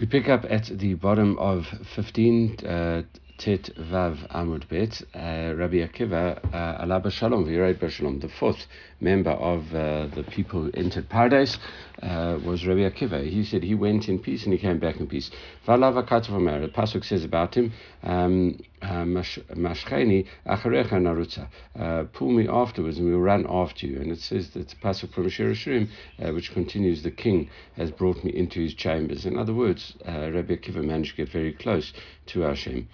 We pick up at the bottom of 15, uh, Tet Vav Amud Bet, uh, Rabbi Akiva, uh, Alaba Shalom, the fourth member of uh, the people who entered paradise, uh, was Rabbi Akiva. He said he went in peace and he came back in peace. Valava Katavamer, the Pasuk says about him, um, uh, Mashcheni Acharecha Narutza, uh, pull me afterwards and we'll run after you. And it says that the Pasuk from Shir uh, which continues, the king has brought me into his chambers. In other words, Rabbi Akiva managed to get very close to Hashem.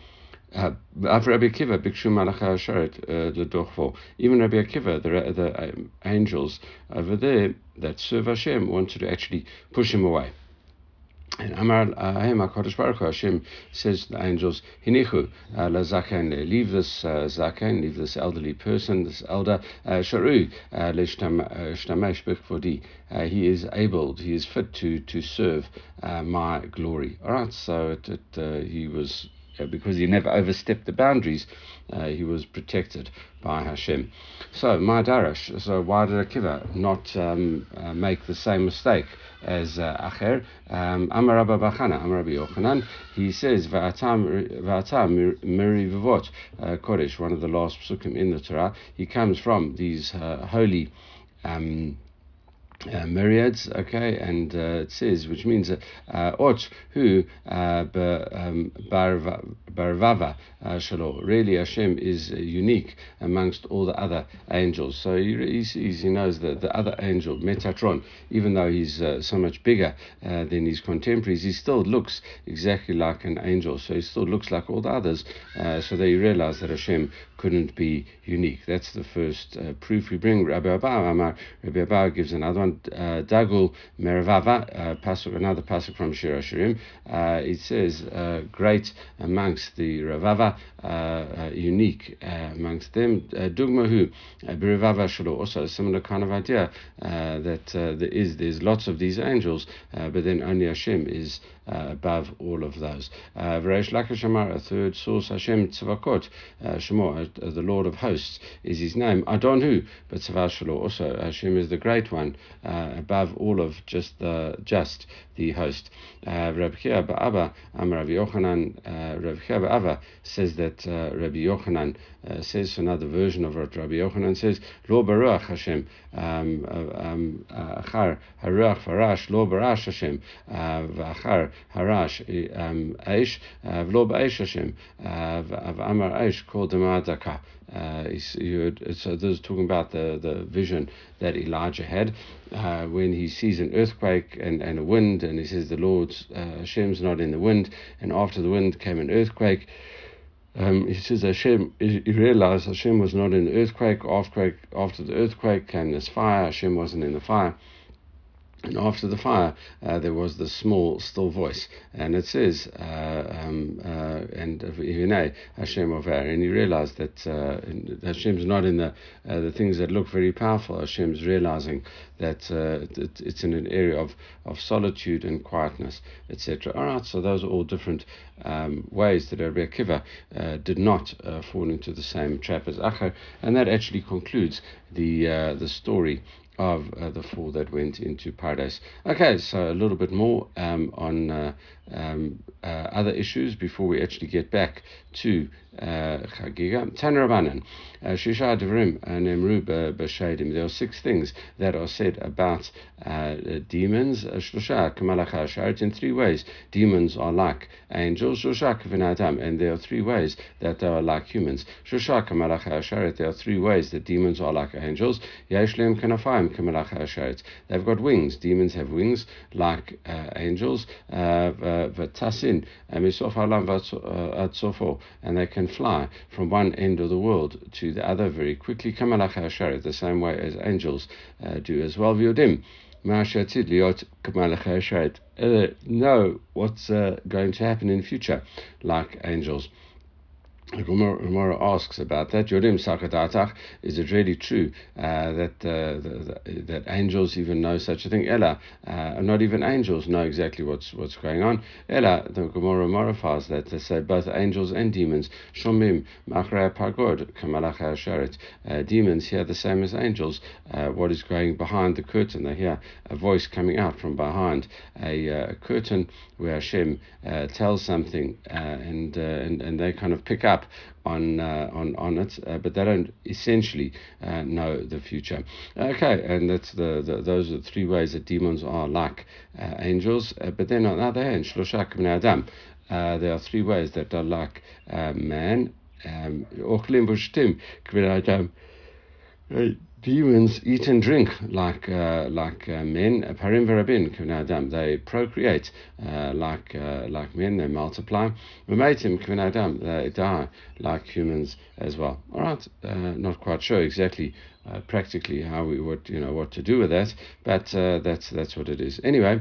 Uh, Rabbi Akiva, Bikshu Malacha Asharet, uh, the. Even Rabbi Akiva, the, the um, angels over there that serve Hashem, wanted to actually push him away. And Amar Ahem HaKadosh Baruch Hashem says to the angels, Hinichu uh, la zaken, leave this uh, zaken, leave this elderly person, this elder, uh, sharu l'shtamesh b'chvodi. He is able, he is fit to to serve uh, my glory. All right, so it, it, uh, he was uh, because he never overstepped the boundaries, uh, he was protected by Hashem. So, my Darash, so why did Akiva not um, uh, make the same mistake as uh, Acher? Um, Amar Rabba Bachana, Amar Rabbi Yochanan, he says, Va'atam Miri Vivot, uh, Kodesh, one of the last psukim in the Torah, he comes from these uh, holy um, uh, myriads, okay, and uh, it says, which means uh, ot who uh, um, barvava uh, shalo. Really, Hashem is uh, unique amongst all the other angels. So he, he sees, he knows that the other angel, Metatron, even though he's so much bigger than his contemporaries, he still looks exactly like an angel. So he still looks like all the others. so they realize that Hashem couldn't be unique. That's the first proof we bring. Rabbi Abba, Rabbi Abba gives another one uh, Dagul Meravava, uh, pasuk, another pasuk from Shir Hashirim. Uh, it says, uh, great amongst the Ravava, uh, uh, unique amongst them. Dugmahu, Biravava Shalo, also a similar kind of idea that there is, there's lots of these angels, but then only Hashem is above all of those. V'reish Lakish a third source, Hashem Tzavakot, Shemo, the Lord of hosts, is his name. Adonhu, but Tzavah Shalo, also Hashem is the great one, uh, above all of just the just the host. Uh, Chia Ba'aba, Am Rabbi Yochanan, uh, Rabbi Chia Ba'ava says that uh, Rabbi Yochanan uh, says another version of what Rabbi Yochanan says, Lo Baruch Hashem, um, uh, um, uh, Achar Haruach Farash, Lo Barash Hashem, V'achar Harash um, Aish, V'lo Ba'aish Hashem, V'amar Aish, Kol Demadaka. Uh, so this is talking about the, the vision that Elijah had uh, when he sees an earthquake and, and a wind, and he says the Lord's uh, Hashem's not in the wind, and after the wind came an earthquake. Um, he says Hashem, he realized Hashem was not in the earthquake. After, after the earthquake came this fire. Hashem wasn't in the fire. And after the fire, uh, there was the small, still voice, and it says, uh, um, uh, "And Hashem over," and he realized that uh, Hashem's not in the uh, the things that look very powerful. Hashem's realizing that uh, it, it's in an area of, of solitude and quietness, etc. All right, so those are all different um, ways that Rabbi Akiva did not fall into the same trap as Acher, and that actually concludes the the story of uh, the four that went into paradise. Okay, so a little bit more um, on uh, um, uh, other issues before we actually get back to uh, Chagiga. Tanrabanan, uh, Shisha Devrim, Nemru Bashadim. There are six things that are said about uh, demons. Shlosha Kamalacha Sharit in three ways. Demons are like angels. Shlosha Kavinadam, and there are three ways that they are like humans. Shlosha Kamalacha Sharit, there are three ways that demons are like angels. Yashlem Kanafayim Kamalacha Sharit. They've got wings. Demons have wings like uh, angels. Misof Halam Atzofo, and they can fly from one end of the world to the other very quickly, the same way as angels uh, do as well. Viodim. Uh, know what's uh, going to happen in the future, like angels. Gemara asks about that. Yodim Sakadatach, is it really true uh, that uh, the, the, that angels even know such a thing? Ella, uh, not even angels know exactly what's what's going on. Ella, the Gemara modifies that they say both angels and demons. Shomim Machrei Pagod Kamalach Sharet. Uh, demons hear the same as angels. Uh, what is going behind the curtain? They hear a voice coming out from behind a, uh, curtain where Hashem tells something, and and and they kind of pick up up on uh, on on it, uh, but they don't essentially uh, know the future. Okay, and that's the, the, those are the three ways that demons are like uh, angels, uh, but they're not. Now they adam. Uh, there are three ways that are like man. Um, demons eat and drink like uh, like uh, men. Parim verabin adam. They procreate uh, like uh, like men. They multiply. Umaitim adam. They die like humans as well. All right. Uh, not quite sure exactly. Uh, practically, how we would, you know, what to do with that, but that's that's what it is. Anyway,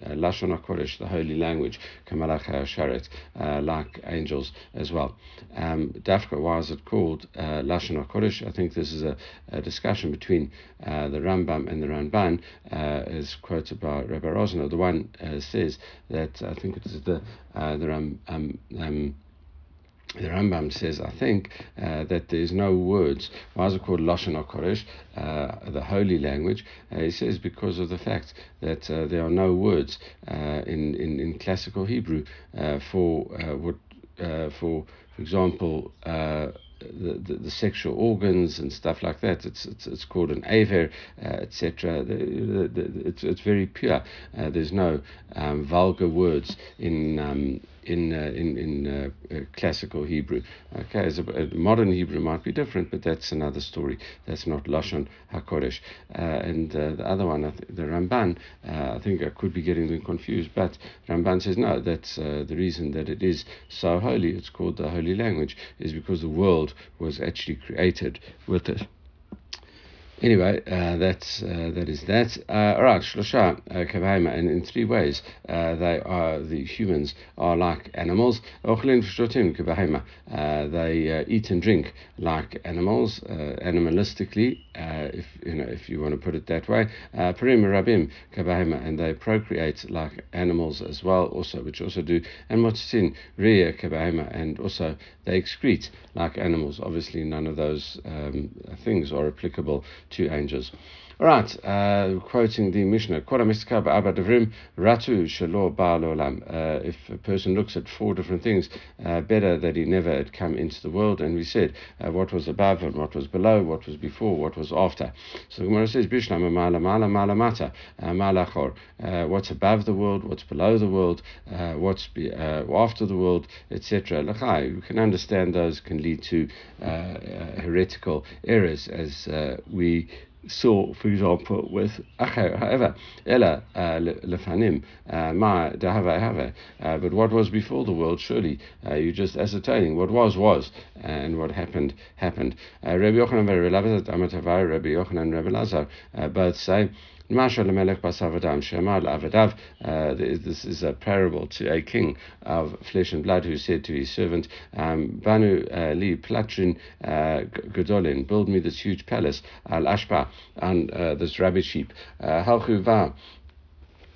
Lashon HaKodesh, the holy language, Kamalach Sharet, uh, like angels as well. Um, Dafka, why is it called uh, Lashon HaKodesh? I think this is a, a discussion between uh, the Rambam and the Ramban, uh, as quoted by Rabbi Rosner. The one uh, says that, I think it is the, uh, the Ram, um, um, the Rambam says, I think, uh, that there's no words. Why is it called Lashon HaKodesh, uh, the holy language? Uh, he says because of the fact that uh, there are no words uh, in, in, in classical Hebrew uh, for what, for, for example, the, the, the, sexual organs and stuff like that. It's it's, it's called an aver, uh, etc. It's, it's very pure. Uh, there's no um, vulgar words in um, in uh, in in uh, uh, classical Hebrew. Okay, as a, modern Hebrew might be different, but that's another story. That's not lashon hakodesh. And the other one, the Ramban, I think I could be getting them confused, but Ramban says no. That's the reason that it is so holy. It's called the holy language is because the world was actually created with it. Anyway, uh, that's uh, that is that. Uh, all right, shlosha uh, and in three ways uh, they are the humans are like animals. Ochlin uh, They uh, eat and drink like animals, animalistically, if you know if you want to put it that way. Perim rabim and they procreate like animals as well, also which also do. And motzitin ria and also they excrete like animals. Obviously, none of those um, things are applicable to angels. All right, uh, quoting the Mishnah, uh, If a person looks at four different things, uh, better that he never had come into the world. And we said uh, what was above and what was below, what was before, what was after. So the Gemara says, Bishlam mala mala mala mata uh, malachor. Uh, what's above the world, what's below the world, what's be, after the world, etc. You can understand those can lead to heretical errors as we saw, for example, with however, ella uh, lefanim, uh, ma dehava have. Uh, but what was before the world, surely you're just ascertaining what was was, and what happened happened. Rabbi Yochanan Rabbi Yochanan Rabbi Lazar both say Mashal Melech Basavadam Shemal. Uh, this is a parable to a king of flesh and blood who said to his servant, um, Banu uh, Li Platrin uh, Godolin, build me this huge palace, Al Ashpa, on this rabbit sheep. Halchuva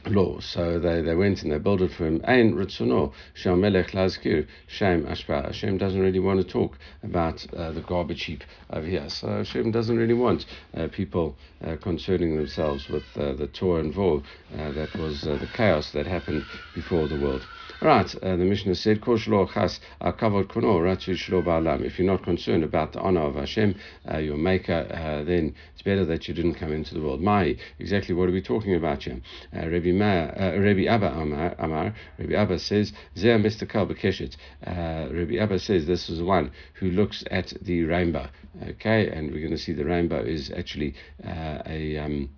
law. So they, they went and they built it for him. Ein Ritzuno, Melech Lazkir, Shem Ashpa. Hashem doesn't really want to talk about uh, the garbage heap over here. So Hashem doesn't really want uh, people uh, concerning themselves with uh, the Torah and Vor. Uh, that was uh, the chaos that happened before the world. Right, uh, the Mishnah said, If you're not concerned about the honor of Hashem, uh, your Maker, uh, then it's better that you didn't come into the world. Mai, exactly what are we talking about here? Uh, Rabbi uh, Rabbi Abba Amar, Amar, Rabbi Abba says, Zeh Mr. Bekeshet. Uh, Rabbi Abba says this is the one who looks at the rainbow. Okay, and we're going to see the rainbow is actually uh, a. Um,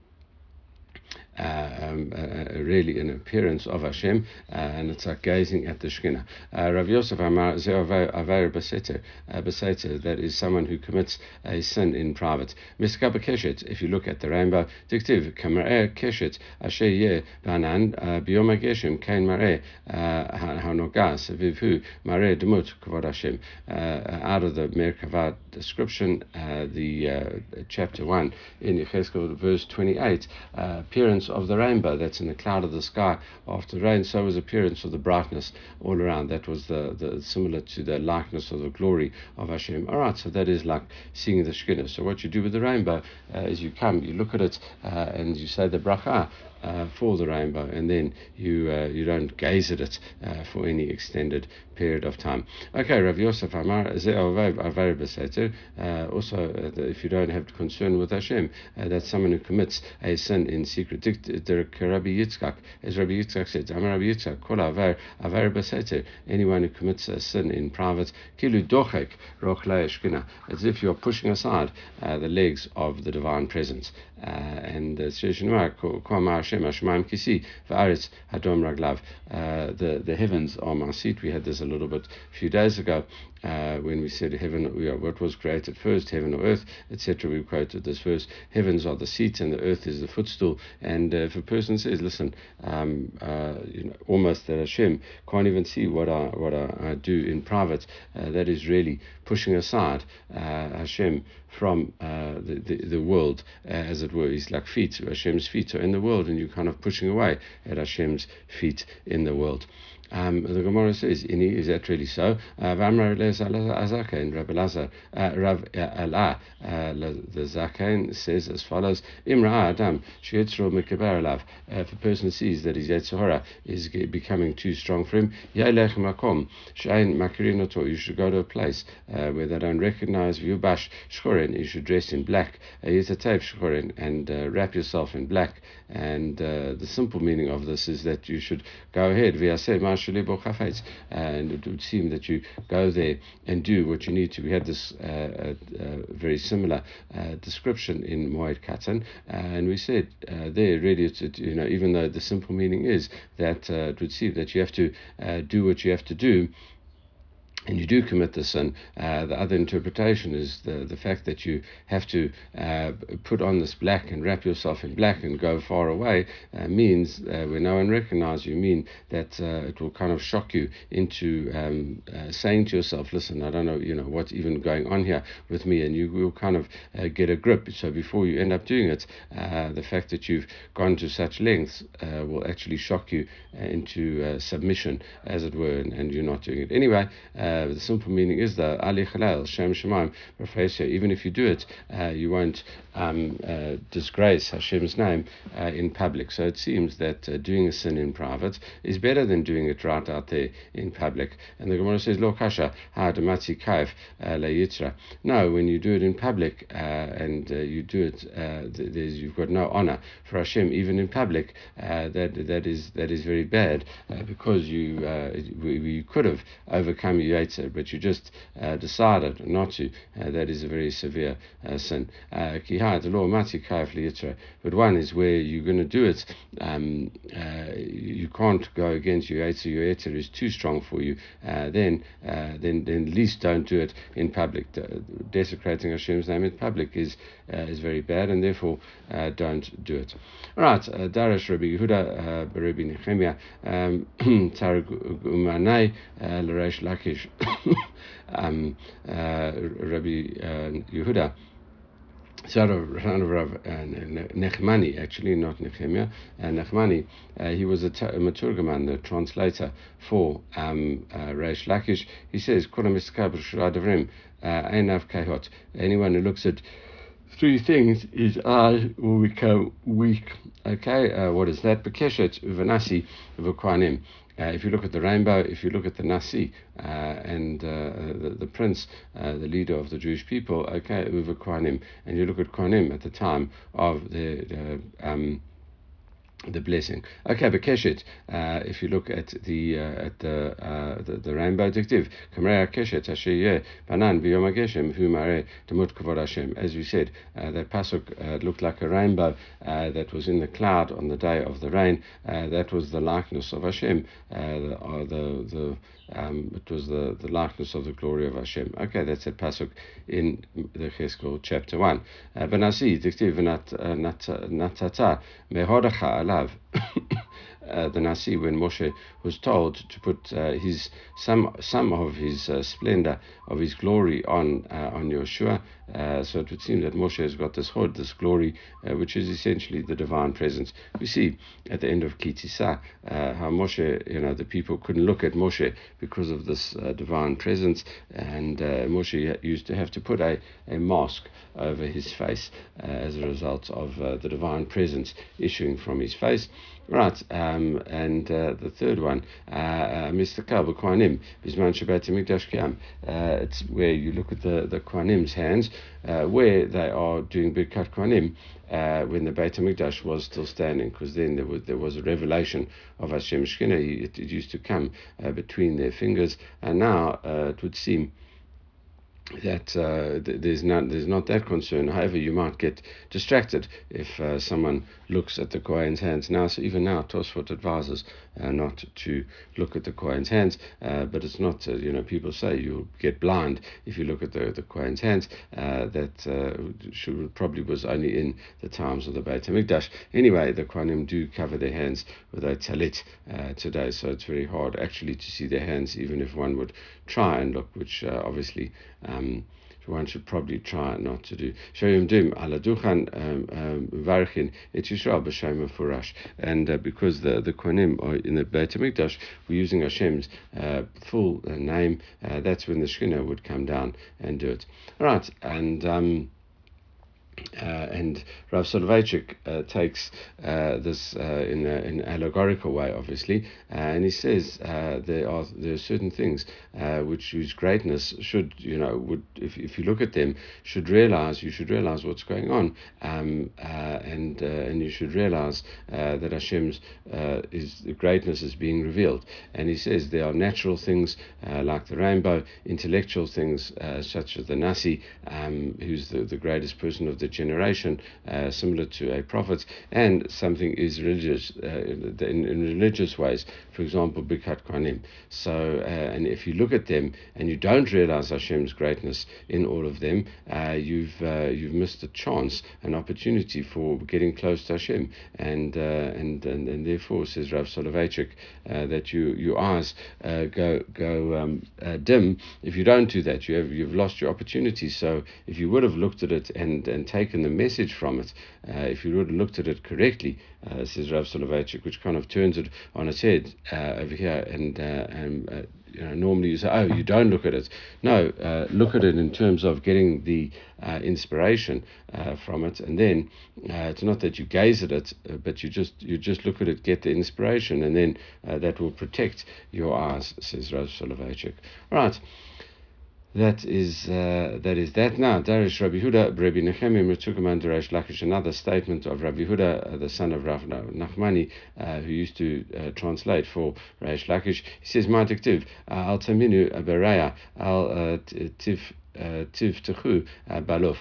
Um, uh, uh, really an appearance of Hashem, uh, and it's like gazing at the Shekhinah. Uh, Rav Yosef Amar Aver uh, Beseter, that is someone who commits a sin in private. Miskaba Keshet, if you look at the rainbow, Diktiv, Kamareh Keshet, Asher Ye, Banan, Bioma Geshem, Kain Mare, Hanogas, Vivhu, Mare Demut, Kavod Hashem. Out of the Merkavad description, the chapter 1 in Yechezkel, verse 28, appearance appearance of the rainbow that's in the cloud of the sky after rain, so was appearance of the brightness all around. That was the, the similar to the likeness of the glory of Hashem. All right, so that is like seeing the Shekhinah. So what you do with the rainbow uh, is you come, you look at it, uh, and you say the bracha uh, for the rainbow, and then you uh, you don't gaze at it uh, for any extended period of time. Okay, Rav Yosef Amar uh, Also, uh, if you don't have concern with Hashem, uh, that's someone who commits a sin in secret. Rabbi Yitzchak, as Rabbi Yitzchak said, Amar Rabbi Yitzchak, Kol Avar Beseter. Anyone who commits a sin in private, Kilu Dochek As if you are pushing aside uh, the legs of the divine presence. Uh, and Raglav. Uh, the the heavens are my seat. We had this little bit a few days ago uh, when we said heaven, you know, what was created first, heaven or earth, etc. We quoted this verse: heavens are the seat and the earth is the footstool. And uh, if a person says, "Listen, um, uh, you know, almost that Hashem can't even see what I what I, I do in private," uh, that is really pushing aside uh, Hashem from uh, the, the, the world, as it were. He's like feet. Hashem's feet are in the world, and you're kind of pushing away at Hashem's feet in the world. Um, the Gemara says, Ini, is that really so? Uh, Vamra Azaken, Rabbi Lazar, uh, Rav Allah, uh, the Zaken says as follows Imra Adam, Sheetzro Mikabaralav. If a person sees that his Yetzirah is becoming too strong for him, Yalech Makom, Shain Makarinoto, you should go to a place uh, where they don't recognize Vyubash Shkorin, you should dress in black, Yitatev Shkorin, and uh, wrap yourself in black. And uh, the simple meaning of this is that you should go ahead, and it would seem that you go there and do what you need to. We had this uh, uh, uh very similar uh, description in Moed Katan, and we said uh, there really, it, you know, even though the simple meaning is that it would seem that you have to do what you have to do and you do commit the sin, uh, the other interpretation is the, the fact that you have to uh, put on this black and wrap yourself in black and go far away uh, means uh, where no one recognizes you, mean that uh, it will kind of shock you into um, uh, saying to yourself, listen, I don't know, you know, what's even going on here with me, and you will kind of get a grip. So before you end up doing it, the fact that you've gone to such lengths will actually shock you into submission, as it were, and, and, you're not doing it. Anyway, uh, the simple meaning is that Ali Khalal, Shem Shemaim, even if you do it, uh, you won't um, uh, disgrace Hashem's name uh, in public. So it seems that uh, doing a sin in private is better than doing it right out there in public. And the Gemara says, Lo kasha ha'adamati kaif la No, when you do it in public and you do it, you've got no honor for Hashem, even in public. that that is that is very bad because you you could have overcome your but you just decided not to. that is a very severe sin. But one is where you're going to do it. Um, uh, you can't go against your Yetzer. Your Yetzer is too strong for you. Uh, then, uh, then, then at least don't do it in public. desecrating Hashem's name in public is uh, is very bad, and therefore uh, don't do it. All right, uh, Darash Rabbi Yehuda, Rabbi Nehemiah, um, Targumanai, Laresh Lakish, um, Rabbi Yehuda. Son of, of Rav uh, Nechmani, actually, not Nehemiah, uh, Nechmani, uh, he was a, t- a Meturgeman, the translator for um, uh, Reish Lakish. He says, uh, Anyone who looks at three things is I will become weak. Okay, uh, what is that? Bekeshet uvanasi v'kohanim. Uh, if you look at the rainbow, if you look at the Nasi uh, and uh, the, the prince, the leader of the Jewish people, okay, over Kohanim, and you look at Kohanim at the time of the, the um, the blessing. Okay, but Keshet, uh, if you look at the uh, at the, uh, the the rainbow dictive, Kamrea Keshet Banan Humare Demut Kavod Hashem. As we said, uh, that pasuk uh, looked like a rainbow uh, that was in the cloud on the day of the rain. that was the likeness of Hashem. the the, the um, it was the, the likeness of the glory of Hashem. Okay, that's a pasuk in Yechezkel chapter 1. Benasi, dictive, natata, mehodacha alav. Uh, the Nasi when Moshe was told to put uh, his some some of his uh, splendor of his glory on uh, on Yehoshua. Uh, so it would seem that Moshe has got this hood, this glory, uh, which is essentially the divine presence. We see at the end of Ki Tisa how Moshe, you know, the people couldn't look at Moshe because of this divine presence, and Moshe used to have to put a, a mask over his face as a result of the divine presence issuing from his face. Right, um, and uh, the third one, uh, uh, Mr. Kabel Kohanim, Bisman Shabbat Mikdash Kiam. It's where you look at the, the Kohanim's hands, uh, where they are doing Birkat Kohanim. Uh, when the Beit Hamikdash was still standing, because then there was there was a revelation of Hashem Shekhinah. It, it used to come uh, between their fingers, and now uh, it would seem that uh, there's not there's not that concern. However, you might get distracted if uh, someone looks at the Kohen's hands now. So even now, Tosfot advises uh, not to look at the Kohen's hands, uh, but it's not uh, you know people say you'll get blind if you look at the the Kohen's hands. Uh, that should, probably was only in the times of the Beit Hamikdash. Anyway, the Kohanim do cover their hands with a talit today, so it's very hard actually to see their hands, even if one would try and look, which obviously. One should probably try not to do. Dim um, um, varchin furash. And uh, because the the kohanim are in the Beit Hamikdash were using Hashem's uh, full uh, name, uh, that's when the Shekhinah would come down and do it. All right, and. Um, uh, and Rav Soloveitchik uh, takes uh, this uh, in, an allegorical way, obviously, uh, and he says uh, there are there are certain things which whose greatness should you know would if, if you look at them should realize you should realize what's going on, um, and and you should realize that Hashem's is the greatness is being revealed, and he says there are natural things like the rainbow, intellectual things such as the Nasi, um, who's the, the greatest person of the generation, uh, similar to a prophet, and something is religious uh, in, in, religious ways. For example, Birkat Kohanim. So, uh, and if you look at them and you don't realize Hashem's greatness in all of them, uh, you've you've missed a chance, an opportunity for getting close to Hashem, and and, and and therefore says Rav Soloveitchik that you your eyes go go um, dim if you don't do that. You have you've lost your opportunity. So if you would have looked at it and and taken the message from it, uh, if you would have looked at it correctly, uh, says Rav Soloveitchik, which kind of turns it on its head uh, over here, and, uh, and uh, you know, normally you say, oh, you don't look at it. No, look at it in terms of getting the inspiration from it, and then it's not that you gaze at it, but you just you just look at it, get the inspiration, and then that will protect your eyes, says Rav Soloveitchik. Right. That is uh, that is that. Now, Darish Rabbi Huda, Rabbi Nechemim Ritzukaman Darish Lakish, another statement of Rabbi Huda, uh, the son of Rav Nachmani, uh, who used to uh, translate for Reish Lakish. He says, "My dictive, uh, al taminu beraya al uh, tiv." tiv techu balof.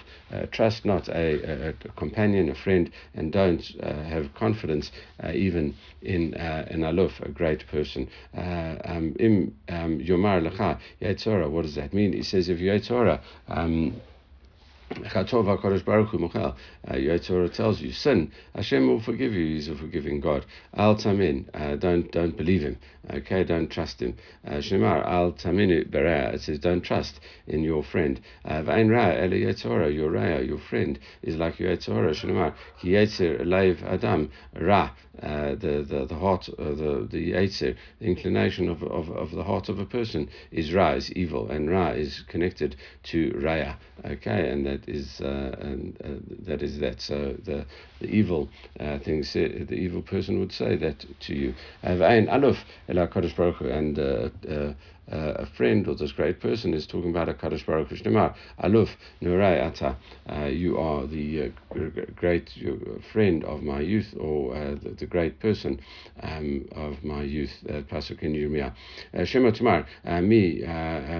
Trust not a, a, companion, a friend, and don't have confidence even in an aluf, a great person. Um, Im um, yomar lecha yetzora. What does that mean? He says if yetzora. Um, Chatov HaKadosh Baruch Hu Mochel. Uh, tells you, sin, Hashem will forgive you. He's a forgiving God. Al Tamin, uh, don't don't believe him. Okay, don't trust him. Uh, Shemar Al Taminu Berea. It says don't trust in your friend. Vain Ra Eli Yetzora, your Raya, your friend is like your Yetzora. Shemar Ki Yetzer Leiv Adam Ra. Uh, the, the the heart, uh, the the Yetzer, the inclination of, of, of the heart of a person is Ra, is evil, and Ra is connected to Raya. Okay, and that is uh, and, uh, that is that. So the the evil uh, the evil person would say that to you. And uh, uh, a friend or this great person is talking about a Kadosh Baruch Hu Aluf Nurai Ata. Uh, you are the uh, great friend of my youth, or uh, the, the, great person um, of my youth. Uh, Pasuk in Yirmiyah. Uh, Shema Tamar, me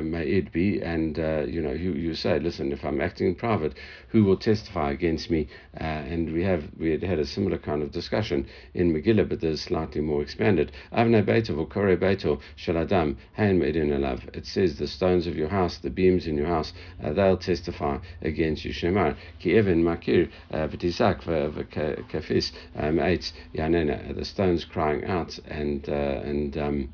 may it be, and you know you, you say, listen, if I'm acting in private, who will testify against me? and we have we had had a similar kind of discussion in Megillah, but there's slightly more expanded. Avnei Beitov or Kore Beito Shaladam Hain it says the stones of your house, the beams in your house, uh, they'll testify against you. Shemar ki even makir uh, v'tisak v'kafis um, yanena. The stones crying out and uh, and um,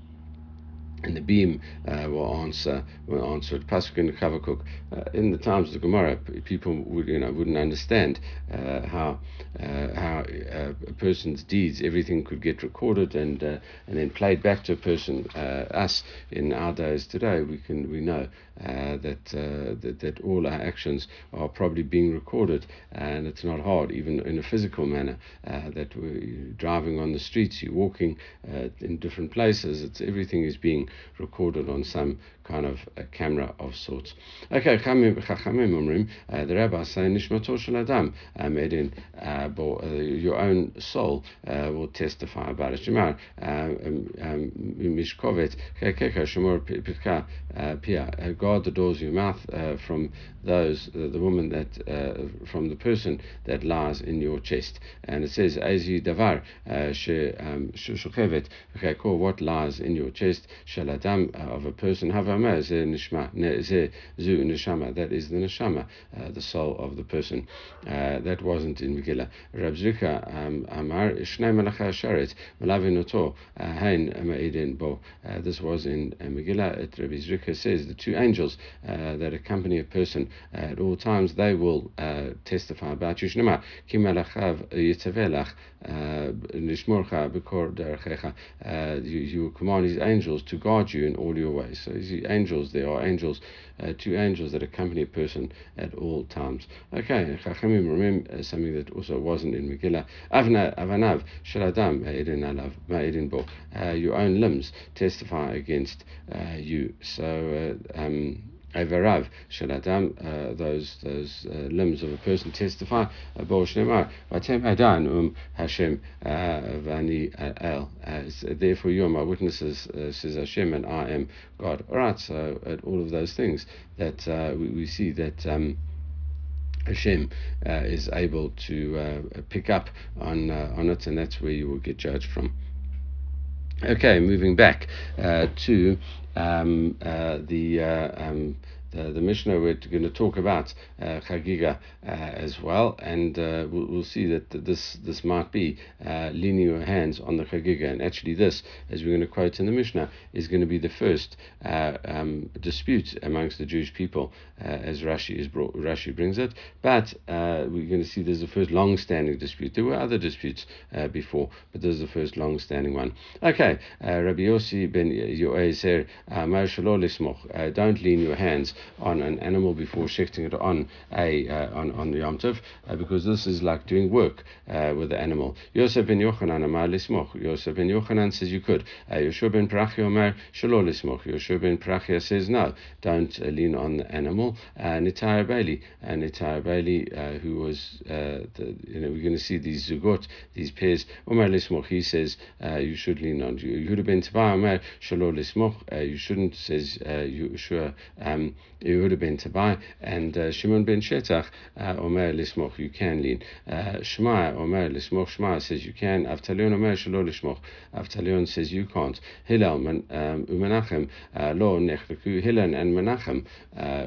and the beam uh, will answer will answer it. Pasuk in Chavakuk. Uh, in the times of the Gemara, people would you know wouldn't understand uh, how uh, how uh, a person's deeds, everything could get recorded and uh, and then played back to a person. us in our days today, we can we know that, that that all our actions are probably being recorded, and it's not hard, even in a physical manner. that we're driving on the streets, you're walking in different places. It's everything is being recorded on some kind of a camera of sorts. Okay, Chachamim Umrim, uh, the rabbis say Nishmato Shel Adam, um, Edin, uh, uh, your own soul uh, will testify about it. Shemar, uh, um, um, Mishkovet, Kekeka, Shemor Pitka, uh, Pia, uh, guard the doors of your mouth from those, the woman that, from the person that lies in your chest. And it says, Ezi Davar, Shushuchevet, um, what lies in your chest, Shel Adam, of a person, have that is the neshama, uh, the soul of the person. Uh, that wasn't in Megillah. Rab Zrika um, Amar Shnei Malacha Sharet Malavin Oto uh, Hein Ma'idin Bo. This was in Megillah. It, Rabbi Zrika says the two angels that accompany a person at all times they will testify about you. Shnema Ki Malachav Yitavelach Bekor Derechecha. You command these angels to guard you in all your ways. So angels there are angels, uh, two angels that accompany a person at all times. Okay, Chachamim remember uh, something that also wasn't in Megillah. Avna, avanav, shaladam, ma'idin alav, ma'idin bo. Uh, your own limbs testify against uh, you. So, uh, um, Everav Shaladam, uh, those those uh, limbs of a person testify. Bo Shnemar, Vatem Hadan Um Hashem uh, Vani El. Therefore, you are my witnesses, says Hashem, and I am God. All right, so at all of those things that we, we, see that. Um, Hashem uh, is able to uh, pick up on uh, on it, and that's where you will get judged from. Okay, moving back to um, uh, the uh, um, the, the Mishnah we're going to talk about uh, Chagiga uh, as well, and uh, we'll, we'll, see that this this might be uh, leaning your hands on the Chagiga, and actually this, as we're going to quote in the Mishnah, is going to be the first uh, um, dispute amongst the Jewish people, uh, as Rashi is brought, Rashi brings it. But uh, we're going to see there's the first long-standing dispute. There were other disputes before, but this is the first long-standing one. Okay, Rabbi Yossi ben Yoezer, don't lean your hands on an animal before shechting it on a uh, on on the Yom Tov, uh, because this is like doing work uh, with the animal. Yosef ben Yochanan amar lismoch. Yosef ben Yochanan says you could. Uh, Yoshua ben Parachia lismoch. Ben says no, don't uh, lean on the animal. Uh, Nitar Bailey, uh, Bailey, uh, who was the, you know we're going to see these zugot, these pairs. Omar lismoch. He says you should lean on. Yehuda ben Tabai amar shelo lismoch. You shouldn't says Yeshua. Um, Yehuda ben Tabai, and uh, Shimon ben Shetach, uh, Omer Lismoch, you can lean. Uh, Shema, Omer Lismoch, Shema says you can. Avtalion Omer Shalo Lismoch, Avtalion says you can't. Hillel, um, Umenachem, uh, Lo Nechleku, Hillel and Menachem,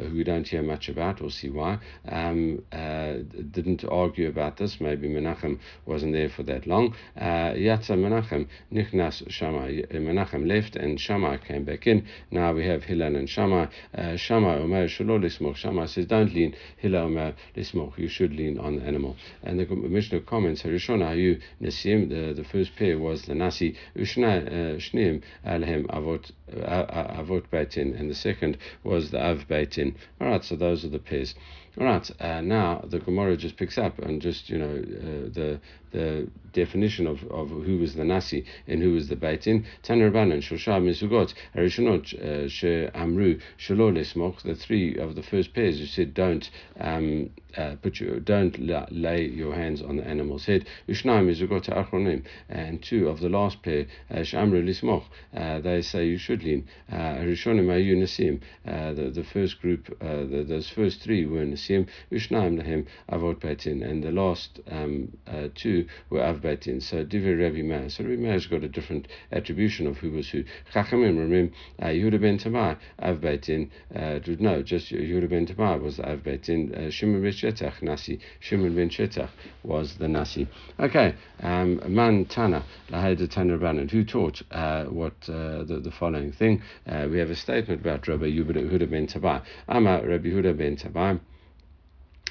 who we don't hear much about, we'll see why, um, uh, didn't argue about this. Maybe Menachem wasn't there for that long. Yatza Menachem, Nichnas Shammai. Menachem left and Shammai came back in. Now we have Hillel and Shammai. Uh, Shammai Omer Shalo Lismoch. Shammai says, don't lean. Hillel Omer Lismoch. You should lean on the animal. And the Mishnah comments, Harishona you Nesim, the, the first pair was the Nasi, Ushna uh, Alhem Avot uh, Avot Beit Din, and the second was the Av Beit Din. All right, so those are the pairs. All right, uh, now the Gemara just picks up and just you know uh, the the definition of, of who was the Nasi and who was the Beitin. Taner Banan, Shosha Misugot, Arishonot, uh, She Amru, Shalol the three of the first pairs who said don't um, uh, put your, don't lay your hands on the animal's head. Ushnaim Mizugot Achronim, and two of the last pair, uh, Shamru Lismoch, uh, they say you should lean. Arishonim Ayu Nasim, the the first group, the, those first three were Nasim, Ushnaim Lahem Avot Beit Din, and the last um, two were Av Beit Din. So Divi Revi Meir. So Revi Meir's got a different attribution of who was who. Chachamim Ramim uh, Yehuda ben Tamar Av Beit Din. Uh, no, just Yehuda ben Tamar was Av Beit Din. Uh, Shimon ben Shetach Nasi. Shimon ben Shetach was the Nasi. Okay, um, Man Tana Laheda Tana Rabbanan. Who taught uh, what uh, the, the following thing? Uh, we have a statement about Rabbi Yehuda ben Tabai. Ama Rabbi Yehuda ben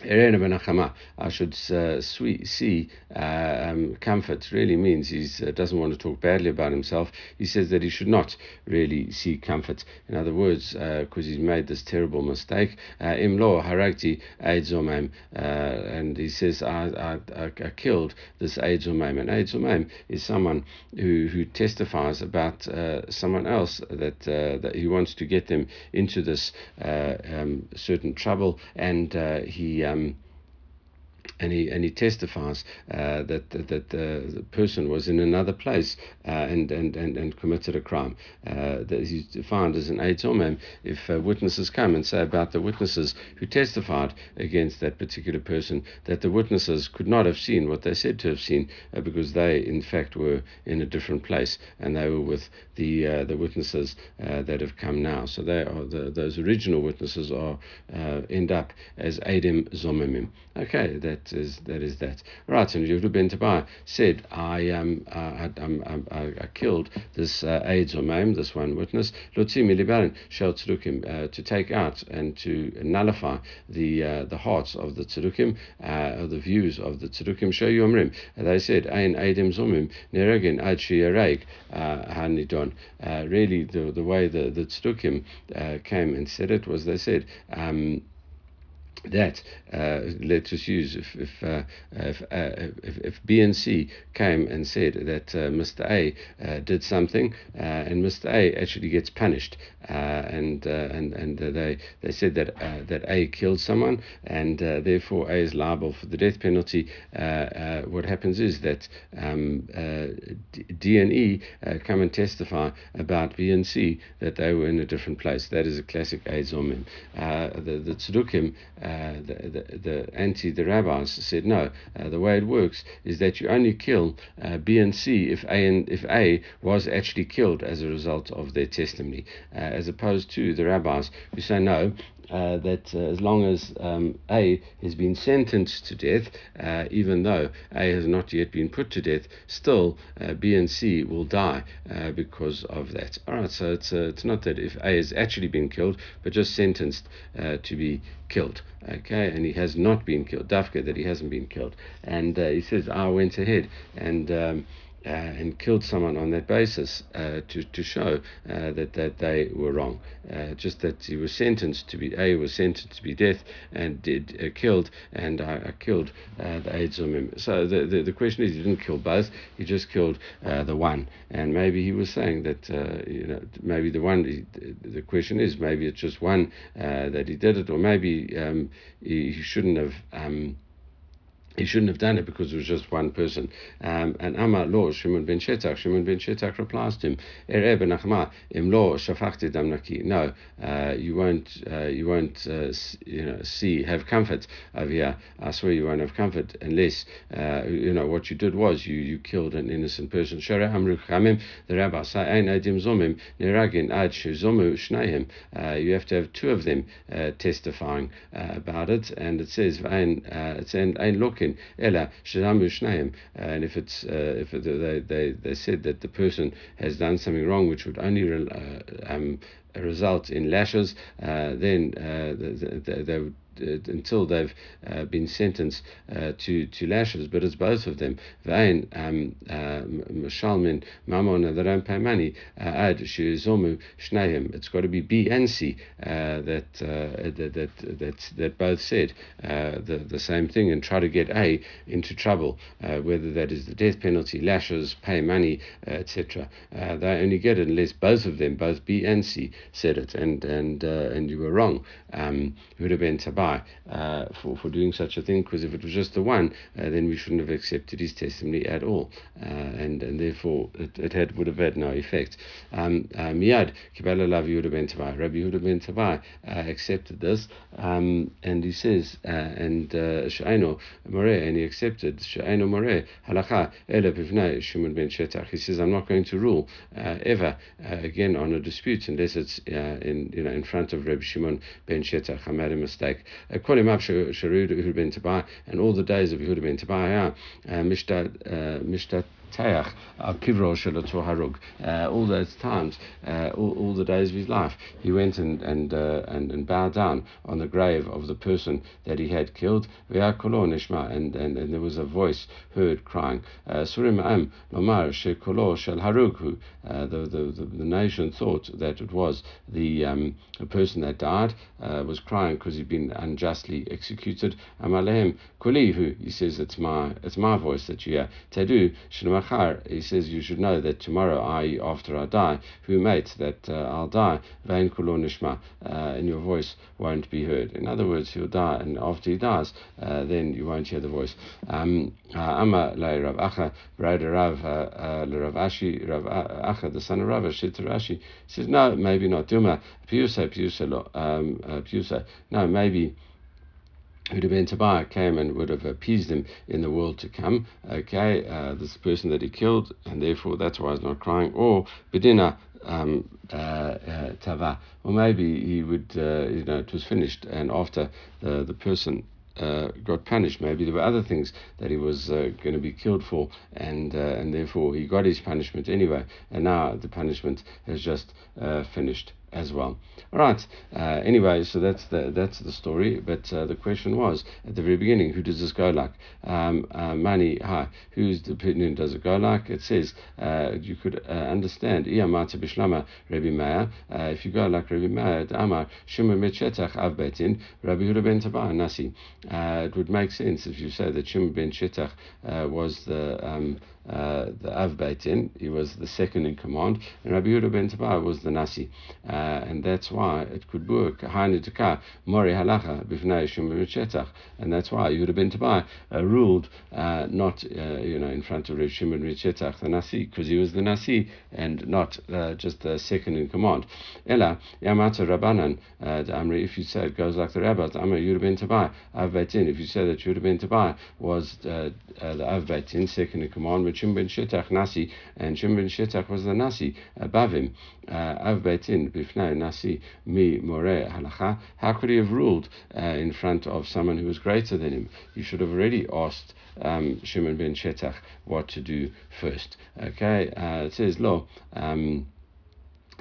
Tabai. I should uh, see uh, um, comfort really means he uh, doesn't want to talk badly about himself. He says that he should not really see comfort. In other words, because uh, he's made this terrible mistake. Uh, Imlo haragti aidzomem, uh, and he says I, I, I killed this aidzomem. And aidzomem is someone who, who testifies about someone else that that he wants to get them into this um, certain trouble, and he um, um, and he and he testifies uh, that that, that uh, the person was in another place uh, and, and, and, and committed a crime. Uh, that he's defined as an eitzomem if uh, witnesses come and say about the witnesses who testified against that particular person that the witnesses could not have seen what they said to have seen uh, because they in fact were in a different place and they were with the the witnesses that have come now. So they are the, those original witnesses are end up as Adim Zomemim. Okay, that is that is that. Right, and Yehuda ben Tabai said, I um I, I, I, I killed this uh, aids or maim, this one witness, Lotzi milibarin shel tzedukim, uh, to take out and to nullify the uh, the hearts of the tzedukim, uh, of the views of the tzedukim. Show yomrim. They said, Ein aidim zomim neragin ad shiyareg uh, hanidon. Uh, really, the the way the the tzedukim uh, came and said it was they said. Um, that uh, let's just use if if, uh, if, uh, if, if B and C came and said that uh, Mr. A uh, did something uh, and Mr. A actually gets punished and and and they they said that that A killed someone and therefore A is liable for the death penalty. what happens is that um, D and E come and testify about B and C that they were in a different place. That is a classic A Zomim. the the Tzedukim the, the, the anti the rabbis said no. Uh, the way it works is that you only kill uh, B and C if A and if A was actually killed as a result of their testimony, uh, as opposed to the rabbis who say no uh, that uh, as long as um, A has been sentenced to death, uh, even though A has not yet been put to death, still uh, B and C will die uh, because of that. All right, so it's uh, it's not that if A has actually been killed, but just sentenced to be killed. Okay, and he has not been killed. Dafka that he hasn't been killed, and he says I went ahead and. Um, uh, and killed someone on that basis uh, to, to show uh, that, that they were wrong. Uh, just that he was sentenced to be, A, was sentenced to be death and did uh, killed, and I, killed uh, the AIDS him. So the, the, the, question is, he didn't kill both, he just killed the one. And maybe he was saying that, you know, maybe the one, the question is, maybe it's just one that he did it, or maybe um, he, he, shouldn't have. Um, he shouldn't have done it because it was just one person. Um, and Amar lo Shimon ben Shetach. Shimon ben Shetach replies to him, Ere ben Achma, im lo shafachti dam naki. No, uh, you won't, uh, you won't, uh, you know, see, have comfort over here. I swear you won't have comfort unless, uh, you know, what you did was you, you killed an innocent person. Shara amru chamim, the rabbi say, ein adim zomim, neragin ad zomu shnayim. Uh, you have to have two of them uh, testifying about it. And it says, ein, it's ein, ein look ela shnaim. And if it's uh, if they, they they said that the person has done something wrong, which would only uh, um, result in lashes, uh, then uh, they, they, they, would Uh, until they've uh, been sentenced uh, to to lashes, but it's both of them. Vain um, uh, Mashalmin Mamon pay money. Uh, Ad Shizomu Shneim. It's got to be B and C that, that that that that both said the the same thing and try to get A into trouble, whether that is the death penalty, lashes, pay money, etc. they only get it unless both of them, both B and C, said it, and and and you were wrong. Um, it would have been Uh, for, for doing such a thing, because if it was just the one, uh, then we shouldn't have accepted his testimony at all, uh, and and therefore it, it had would have had no effect. Um, uh, Miyad Kibala Lav Yehuda ben Tabai, Rabbi Yehuda ben Tabai accepted this, um, and he says, and Sha'ino More, and he accepted Sha'ino More Halacha Ela Bivnei Shimon ben Shetach. He says, I'm not going to rule ever again on a dispute unless it's in you know in front of Rabbi Shimon ben Shetach. I made a mistake. Uh, Kolim Sharud ben Tabai, and all the days of Yehuda ben Tabai, uh, Mishtat uh, Mishtat Teach al Kivro Harug. Uh, all those times, uh, all, all the days of his life, he went and and, uh, and and bowed down on the grave of the person that he had killed. And, and, and there was a voice heard crying, Surim Am Lomar Shekolo Shel Harughu. The, the, the nation thought that it was the, um, the person that died, uh, was crying because he'd been unjustly executed. Amalehem Kulihu, he says, it's my, it's my voice that you hear. Tedu He says, you should know that tomorrow, I, after I die, who mate, that uh, I'll die, Vain Kulonishma, uh, and your voice won't be heard. In other words, he'll die, and after he dies, uh, then you won't hear the voice. Um, uh, Amma le Rav Acha, brother Rav uh, Rav Ashi, Rav Acha, the son of Rav Ashit Rashi, says, no, maybe not. Duma, Piusa, Piusa, um, Piusa. No, maybe Huda ben Tabai came and would have appeased him in the world to come. Okay, uh, this person that he killed, and therefore that's why he's not crying. Or Bedina um, uh, uh, Tava, or maybe he would, uh, you know, it was finished, and after the the person uh, got punished. Maybe there were other things that he was uh, going to be killed for, and uh, and therefore he got his punishment anyway. And now the punishment has just finished as well. All right. Uh, anyway, so that's the that's the story. But uh, the question was at the very beginning, who does this go like? Um, uh, Mani, hi. Who's the opinion does it go like? It says uh, you could uh, understand. Rabbi Meir. Uh, if you go like Rabbi Meir, Amar Shimon Rabbi Huda ben Nasi. It would make sense if you say that Shimon ben Shetach was the um, the Av Beit Din, he was the second in command, and Rabbi Yehuda ben Tabai was the Nasi, uh, and that's why it could work. Mori Halacha and that's why Yehuda ben Tabai uh, ruled uh, not uh, you know in front of Rav Shimon the Nasi, because he was the Nasi and not uh, just the second in command. Ella Yamata Rabbanan Amri, if you say it goes like the rabbis, Amri Yehuda ben Tabai Av Beit Din. If you say that Yehuda ben Tabai was the Av Beit Din, second in command with Shimon Shetach Nasi, and Shimon Shetach was the Nasi above him. Uh, Av Beit Din Bifnai Nasi Mi More Halacha. How could he have ruled uh, in front of someone who was greater than him? You should have already asked um, Shimon ben Shetach what to do first. Okay, uh, it says, Lo. Um,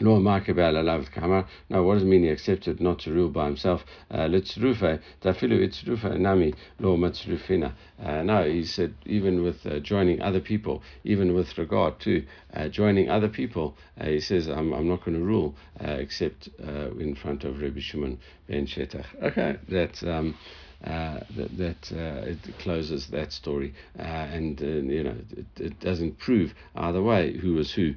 no makabel alav kamar. No, what does it mean he accepted not to rule by himself? Uh, Litzrufe, tafilu itzrufe nami lo matzrufina. Uh, no, he said even with uh, joining other people, even with regard to uh, joining other people, uh, he says I'm, I'm not going to rule uh, except in front of Rabbi Shimon ben Shetach. Okay, that's. Um, that, that uh, it closes that story, uh, and you know it, it, doesn't prove either way who was who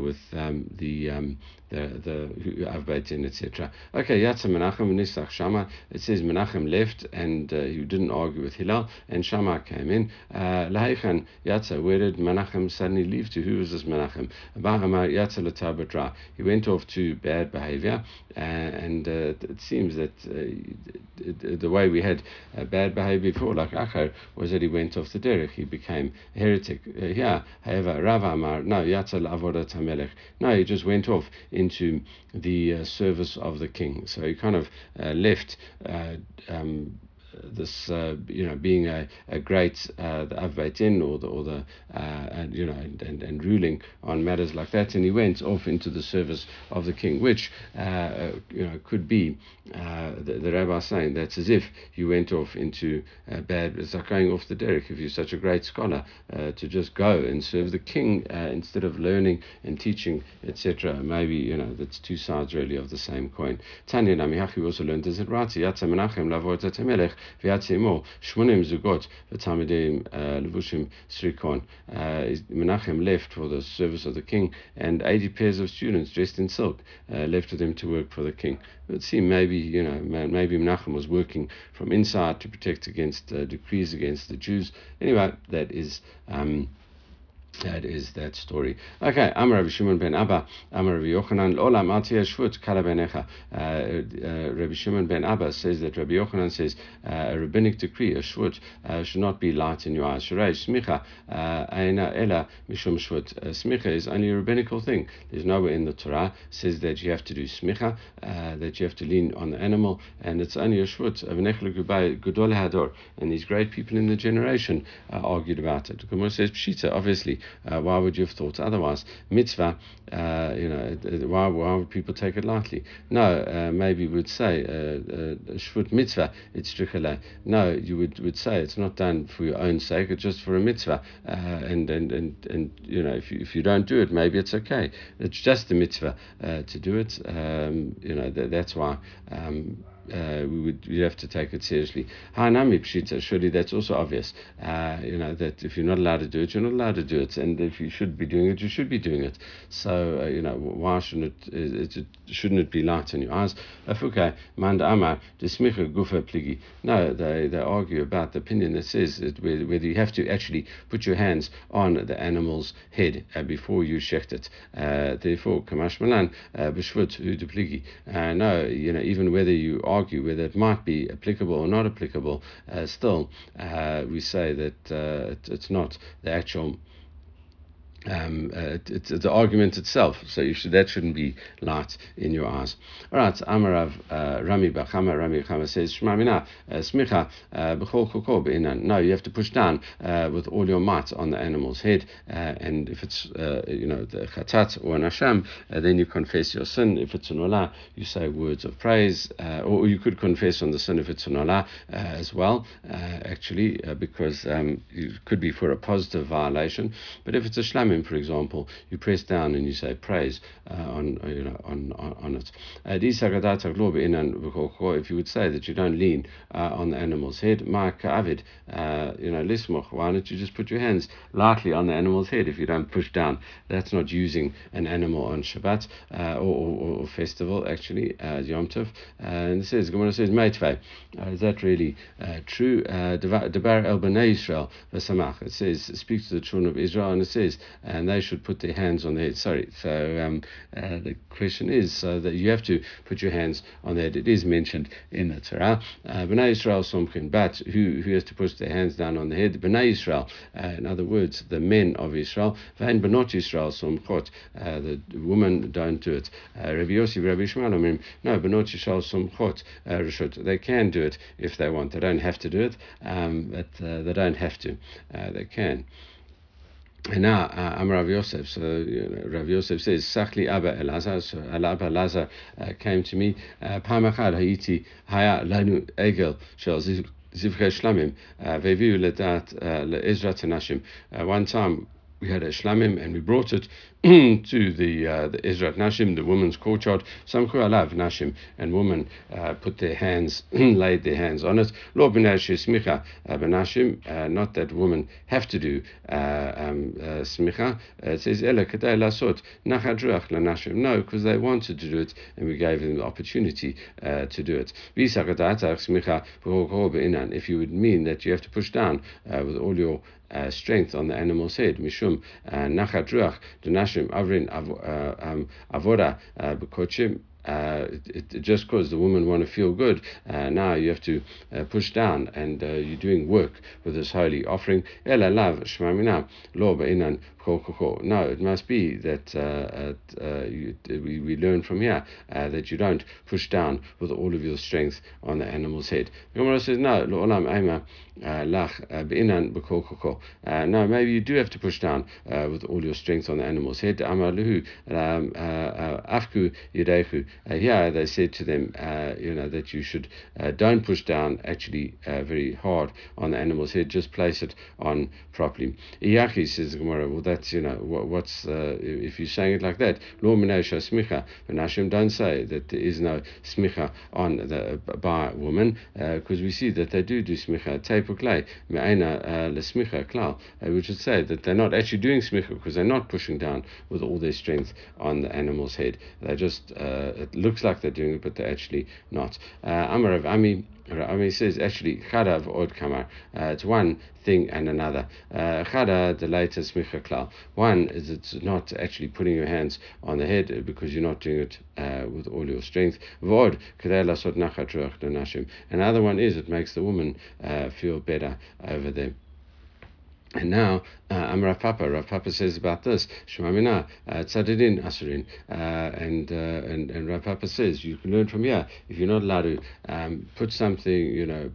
with um, the um, the the Av Beit Din, etc. Okay, Yatza Menachem Nisach Shammai. It says Menachem left and uh, he didn't argue with Hillel, and Shammai came in. Laichan Yatza, where did Menachem suddenly leave to? Who was this Menachem? Yatza. He went off to bad behavior, uh, and uh, it seems that the way we had bad behavior before, like Acher, was that he went off the derech, he became a heretic. Yeah, however, Rav Amar, no, Yatza Avodat HaMelech. No, he just went off into the uh, service of the king. So he kind of uh, left uh, um, this uh, you know being a, a great uh, the or the or the uh, and you know and, and, ruling on matters like that. And he went off into the service of the king which uh, you know could be uh, the, the rabbi saying that's as if you went off into bad it's like going off the derech if you're such a great scholar to just go and serve the king instead of learning and teaching etc maybe you know that's two sides really of the same coin. Tanya Namihachi also learned Menachem Lavot Melech V'yatzimo Shmonim Zugot V'tamidim Levushim Srikon. Menachem left for the service of the king, and 80 pairs of students dressed in silk uh, left with him to work for the king. It would seem maybe you know maybe Menachem was working from inside to protect against uh, decrees against the Jews. Anyway, that is. Um, that is that story. Okay, Amar Rabbi Shimon ben Abba, Amar Rabbi Yochanan, Olam Atia Shvut Kala Benecha. Uh, uh, Rabbi Shimon ben Abba says that Rabbi Yochanan says uh, a rabbinic decree, a shvut, uh, should not be light in your eyes. Shrei smicha aina ela mishum shvut. Smicha is only a rabbinical thing. There's nowhere in the Torah says that you have to do smicha, that you have to lean on the animal, and it's only a shvut. Gedol Hador, and these great people in the generation argued about it. Gemara says Pshita, obviously. Uh, why would you have thought otherwise? Mitzvah, uh, you know, why, why would people take it lightly? No, uh, maybe we would say uh, uh, shvut mitzvah, it's strichele. No, you would, would say it's not done for your own sake, it's just for a mitzvah. Uh, and, and, and, and, you know, if you, if you don't do it, maybe it's okay. It's just a mitzvah to do it. Um, you know, that, that's why. Um, uh, we would you have to take it seriously. Hanami pshita, surely that's also obvious. Uh, you know that if you're not allowed to do it, you're not allowed to do it, and if you should be doing it, you should be doing it. So uh, you know why shouldn't it, it, shouldn't it be light in your eyes? Okay, manda amar desmicha gufa pligi. No, they they argue about the opinion that says that whether you have to actually put your hands on the animal's head uh, before you shecht it. Uh, therefore, kamash malan uh, b'shvut pligi. No, you know even whether you argue whether it might be applicable or not applicable, uh, still uh, we say that uh, it, it's not the actual um, uh, the argument itself. So you should that shouldn't be light in your eyes. All right, Amarav uh, Rami bar Chama Rami bar Chama says Shmamina uh, Smicha uh, B'chol Kokob No, you have to push down uh, with all your might on the animal's head, uh, and if it's you know the chatat or an asham, then you confess your sin. If it's an olah, you say words of praise, or you could confess on the sin if it's an olah as well. actually, because um, it could be for a positive violation, but if it's a for example, you press down and you say praise uh, on uh, you know on on, on it. Uh, if you would say that you don't lean uh, on the animal's head, Mark Avid, uh, you know. Why don't you just put your hands lightly on the animal's head if you don't push down? That's not using an animal on Shabbat or, or, or, festival actually, Yom Tov. and it says Gemara says Meitvei. is that really true? Debar el Israel. It says speak to the children of Israel and it says and they should put their hands on their head. Sorry, so um, uh, the question is so that you have to put your hands on their head. It is mentioned in the Torah. Uh, Bnei Israel somkin, but who, who has to put their hands down on the head? Bnei Israel, uh, in other words, the men of Israel. Vain Benot Israel somchot, uh, the women don't do it. Uh, Rabbi Yossi, Rabbi Shmuel, no, Benot Israel somchot, uh, rishut. They can do it if they want. They don't have to do it, um, but uh, they don't have to. they can. And now uh, I'm Rav Yosef. So you know, Rav Yosef says, "Sachli Abba Elazar. So Abba Elazar uh, came to me. Uh, Pamachad Haiti Haya Lanu Egel Shel Zivchei Shlamim uh, Veviu Ledat uh, LeEzrat Nashim. One time we had a shlamim and we brought it to the uh, the Ezrat Nashim, the women's courtyard. Samchu alav Nashim, and women uh, put their hands, laid their hands on it. Lo smicha uh, benashim, uh, not that women have to do uh, um, uh, smicha. It says ela kadei lasot nachadruach lanashim. No, because they wanted to do it, and we gave them the opportunity to do it. smicha If you would mean that you have to push down with all your uh, strength on the animal's head. Mishum uh, nachat avrin uh, um, avora uh. Uh, it, it, just because the women want to feel good, uh, now you have to uh, push down and uh, you're doing work with this holy offering. Lo No, it must be that uh, uh, you, we, we learn from here uh, that you don't push down with all of your strength on the animal's head. The Gemara says, no, uh, uh, uh, no, maybe you do have to push down with all your strength on the animal's head. Afku Here they said to them, you know, that you should don't push down actually very hard on the animal's head, just place it on properly. Iyaki says Gemara, well, that's, you know, what, what's, uh, if you're saying it like that, Lo Smicha, but Nashim don't say that there is no smicha on the by woman, because uh, we see that they do do smicha, me'ena uh, lesmicha klal, uh, which would say that they're not actually doing smicha because they're not pushing down with all their strength on the animal's head. They just, uh, it looks like they're doing it, but they're actually not. Uh, Amar Ami, I mean, it says actually chadav od kamar. Uh, it's one thing and another. Uh, chada the latest klal. One is it's not actually putting your hands on the head because you're not doing it uh, with all your strength. Vod Another one is it makes the woman uh, feel better over there. And now, uh, Rav Papa. Rav Papa says about this, Shemamina, uh, Tzadidin Asurin. Uh, and, uh, and, and Rav Papa says, you can learn from here. If you're not allowed to um, put something, you know,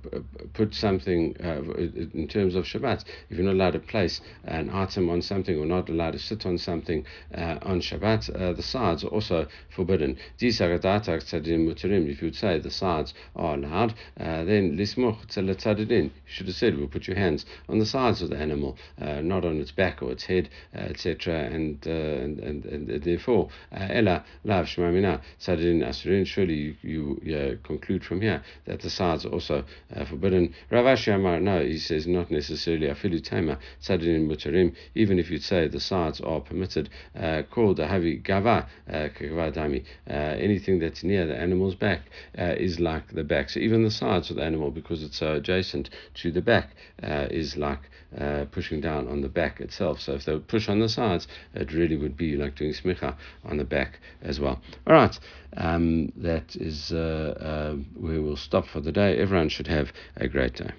put something uh, in terms of Shabbat, if you're not allowed to place an item on something or not allowed to sit on something uh, on Shabbat, uh, the sides are also forbidden. If you would say the sides are allowed, then Lismuch. You should have said, we'll put your hands on the sides of the animal animal, uh, not on its back or its head, uh, etc. And, uh, and, and, and therefore, uh, ella lav asurin. Surely you, you uh, conclude from here that the sides are also uh, forbidden. Rav Ashi Amar, no, he says not necessarily afilu tema sadin mutarim. Even if you'd say the sides are permitted, called a havi gava kavadami. Anything that's near the animal's back is like the back. So even the sides of the animal, because it's so adjacent to the back, is like uh, pushing down on the back itself. So if they would push on the sides, it really would be like doing smicha on the back as well. All right, um, that is uh, uh, where we'll stop for the day. Everyone should have a great day.